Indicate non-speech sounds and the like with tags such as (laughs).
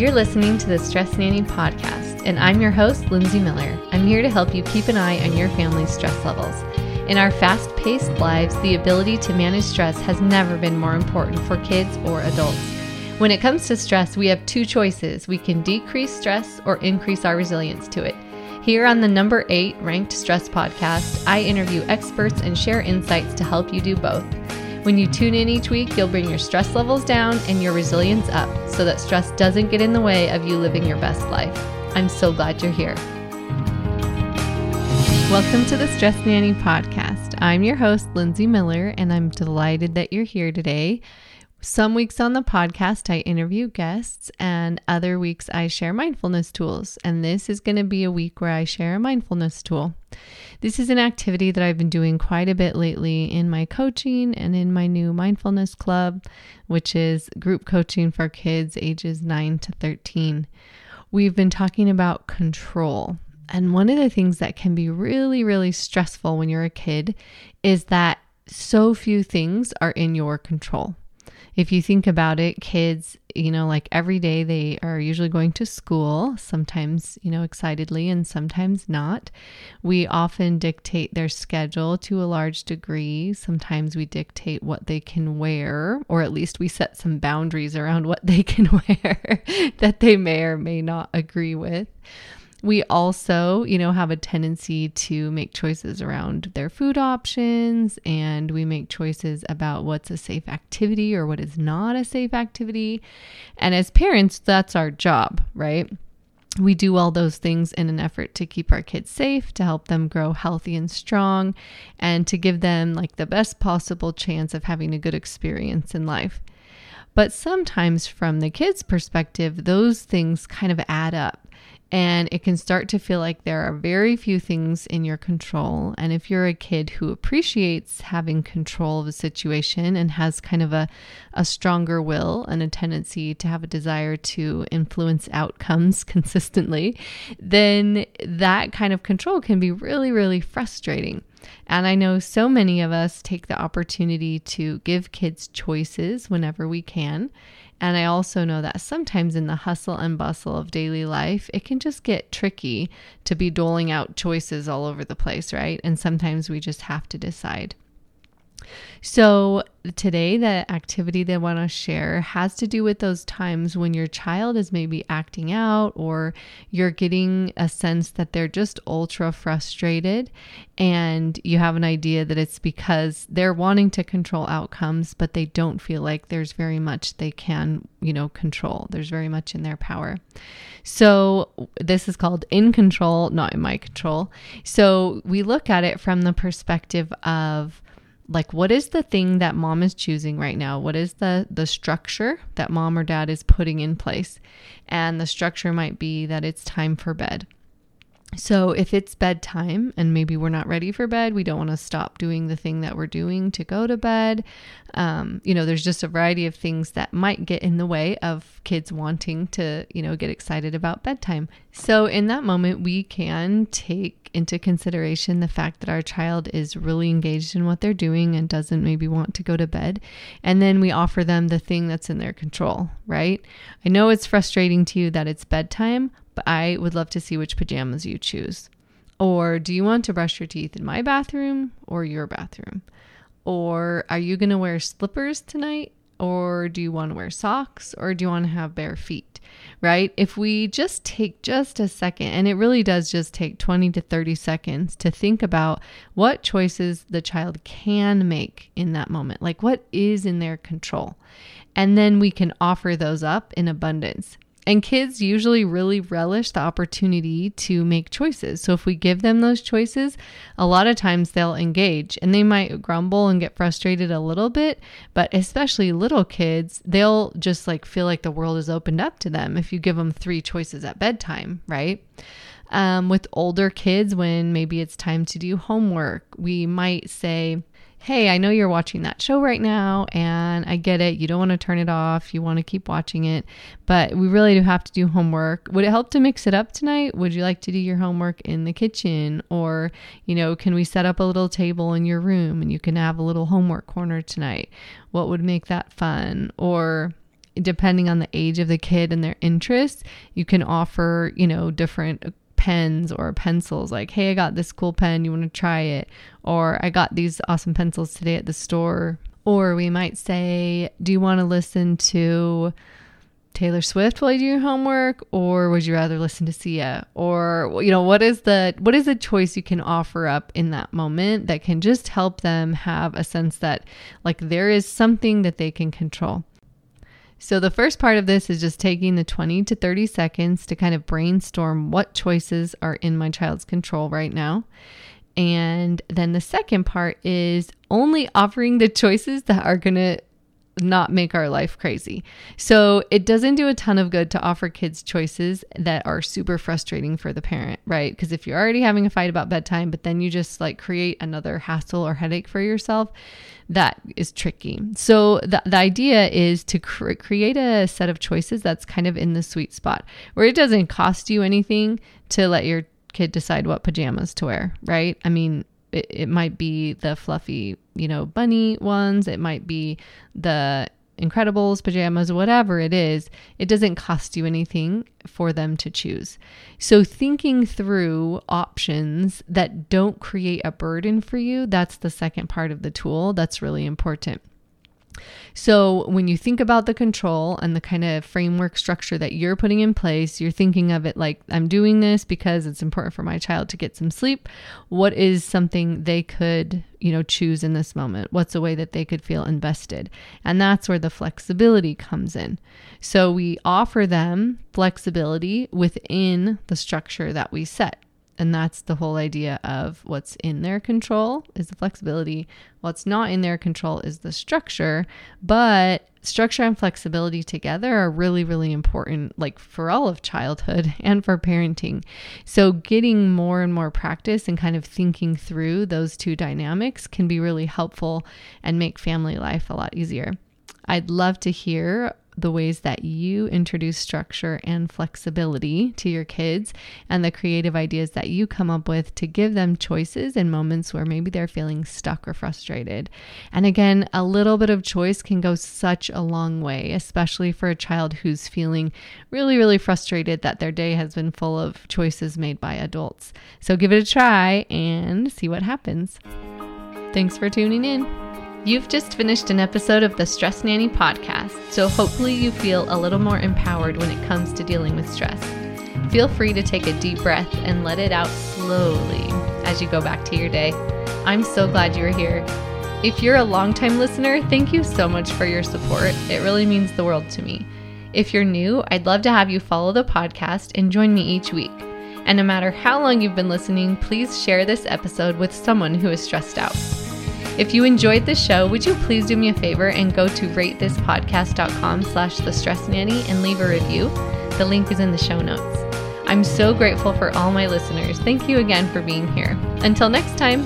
You're listening to the Stress Nanny podcast, and I'm your host, Lindsay Miller. I'm here to help you keep an eye on your family's stress levels. In our fast paced lives, the ability to manage stress has never been more important for kids or adults. When it comes to stress, we have two choices we can decrease stress or increase our resilience to it. Here on the number eight ranked stress podcast, I interview experts and share insights to help you do both. When you tune in each week, you'll bring your stress levels down and your resilience up so that stress doesn't get in the way of you living your best life. I'm so glad you're here. Welcome to the Stress Nanny podcast. I'm your host, Lindsay Miller, and I'm delighted that you're here today. Some weeks on the podcast, I interview guests, and other weeks, I share mindfulness tools. And this is going to be a week where I share a mindfulness tool. This is an activity that I've been doing quite a bit lately in my coaching and in my new mindfulness club, which is group coaching for kids ages 9 to 13. We've been talking about control. And one of the things that can be really, really stressful when you're a kid is that so few things are in your control if you think about it, kids, you know, like every day they are usually going to school, sometimes, you know, excitedly and sometimes not. We often dictate their schedule to a large degree. Sometimes we dictate what they can wear, or at least we set some boundaries around what they can (laughs) wear that they may or may not agree with. We also, you know, have a tendency to make choices around their food options and we make choices about what's a safe activity or what is not a safe activity. And as parents, that's our job, right? We do all those things in an effort to keep our kids safe, to help them grow healthy and strong, and to give them like the best possible chance of having a good experience in life. But sometimes, from the kids' perspective, those things kind of add up and it can start to feel like there are very few things in your control. And if you're a kid who appreciates having control of a situation and has kind of a, a stronger will and a tendency to have a desire to influence outcomes (laughs) consistently, then that kind of control can be really, really frustrating. And I know so many of us take the opportunity to give kids choices whenever we can. And I also know that sometimes in the hustle and bustle of daily life, it can just get tricky to be doling out choices all over the place, right? And sometimes we just have to decide. So, today, the activity that I want to share has to do with those times when your child is maybe acting out or you're getting a sense that they're just ultra frustrated and you have an idea that it's because they're wanting to control outcomes, but they don't feel like there's very much they can, you know, control. There's very much in their power. So, this is called in control, not in my control. So, we look at it from the perspective of like what is the thing that mom is choosing right now? What is the the structure that mom or dad is putting in place? And the structure might be that it's time for bed so, if it's bedtime and maybe we're not ready for bed, we don't want to stop doing the thing that we're doing to go to bed. Um, you know, there's just a variety of things that might get in the way of kids wanting to, you know, get excited about bedtime. So, in that moment, we can take into consideration the fact that our child is really engaged in what they're doing and doesn't maybe want to go to bed. And then we offer them the thing that's in their control, right? I know it's frustrating to you that it's bedtime I would love to see which pajamas you choose. Or do you want to brush your teeth in my bathroom or your bathroom? Or are you going to wear slippers tonight? Or do you want to wear socks? Or do you want to have bare feet? Right? If we just take just a second, and it really does just take 20 to 30 seconds to think about what choices the child can make in that moment, like what is in their control. And then we can offer those up in abundance. And kids usually really relish the opportunity to make choices. So if we give them those choices, a lot of times they'll engage and they might grumble and get frustrated a little bit, but especially little kids, they'll just like feel like the world is opened up to them if you give them three choices at bedtime, right? Um, with older kids, when maybe it's time to do homework, we might say, hey, I know you're watching that show right now, and I get it. You don't want to turn it off. You want to keep watching it, but we really do have to do homework. Would it help to mix it up tonight? Would you like to do your homework in the kitchen? Or, you know, can we set up a little table in your room and you can have a little homework corner tonight? What would make that fun? Or, depending on the age of the kid and their interests, you can offer, you know, different pens or pencils like, hey, I got this cool pen, you want to try it? Or I got these awesome pencils today at the store. Or we might say, do you want to listen to Taylor Swift while you do your homework or would you rather listen to Sia or you know what is the what is the choice you can offer up in that moment that can just help them have a sense that like there is something that they can control. So the first part of this is just taking the 20 to 30 seconds to kind of brainstorm what choices are in my child's control right now. And then the second part is only offering the (laughs) choices that are going to not make our life crazy. So it doesn't do a ton of good to offer kids choices that are super frustrating for the parent, right? Because if you're already having a fight about bedtime, but then you just like create another hassle or headache for yourself, that is tricky. So the, the idea is to cr- create a set of choices that's kind of in the sweet spot where it doesn't cost you anything to let your kid decide what pajamas to wear, right? I mean, it, it might be the fluffy, you know, bunny ones. It might be the Incredibles pajamas, whatever it is, it doesn't cost you anything for them to choose. So, thinking through options that don't create a burden for you, that's the second part of the tool that's really important. So, when you think about the control and the kind of framework structure that you're putting in place, you're thinking of it like, I'm doing this because it's important for my child to get some sleep. What is something they could, you know, choose in this moment? What's a way that they could feel invested? And that's where the flexibility comes in. So, we offer them flexibility within the structure that we set. And that's the whole idea of what's in their control is the flexibility. What's not in their control is the structure. But structure and flexibility together are really, really important, like for all of childhood (laughs) and for parenting. So, getting more and more practice and kind of thinking through those two dynamics can be really helpful and make family life a lot easier. I'd love to hear the ways that you introduce structure and flexibility to your kids and the creative ideas that you come up with to give them choices in moments where maybe they're feeling stuck or frustrated. And again, a little bit of choice can go such a long way, especially for a child who's feeling really, really frustrated that their day has been full of choices made by adults. So give it a try and see what happens. Thanks for tuning in. You've just finished an episode of the Stress Nanny podcast, so hopefully you feel a little more empowered when it comes to dealing with stress. Feel free to take a deep breath and let it out slowly as you go back to your day. I'm so glad you are here. If you're a longtime listener, thank you so much for your support. It really means the world to me. If you're new, I'd love to have you follow the podcast and join me each week. And no matter how long you've been listening, please share this episode with someone who is stressed out. If you enjoyed the show, would you please do me a favor and go to ratethispodcast.com slash the stress nanny and leave a review? The link is in the show notes. I'm so grateful for all my listeners. Thank you again for being here. Until next time.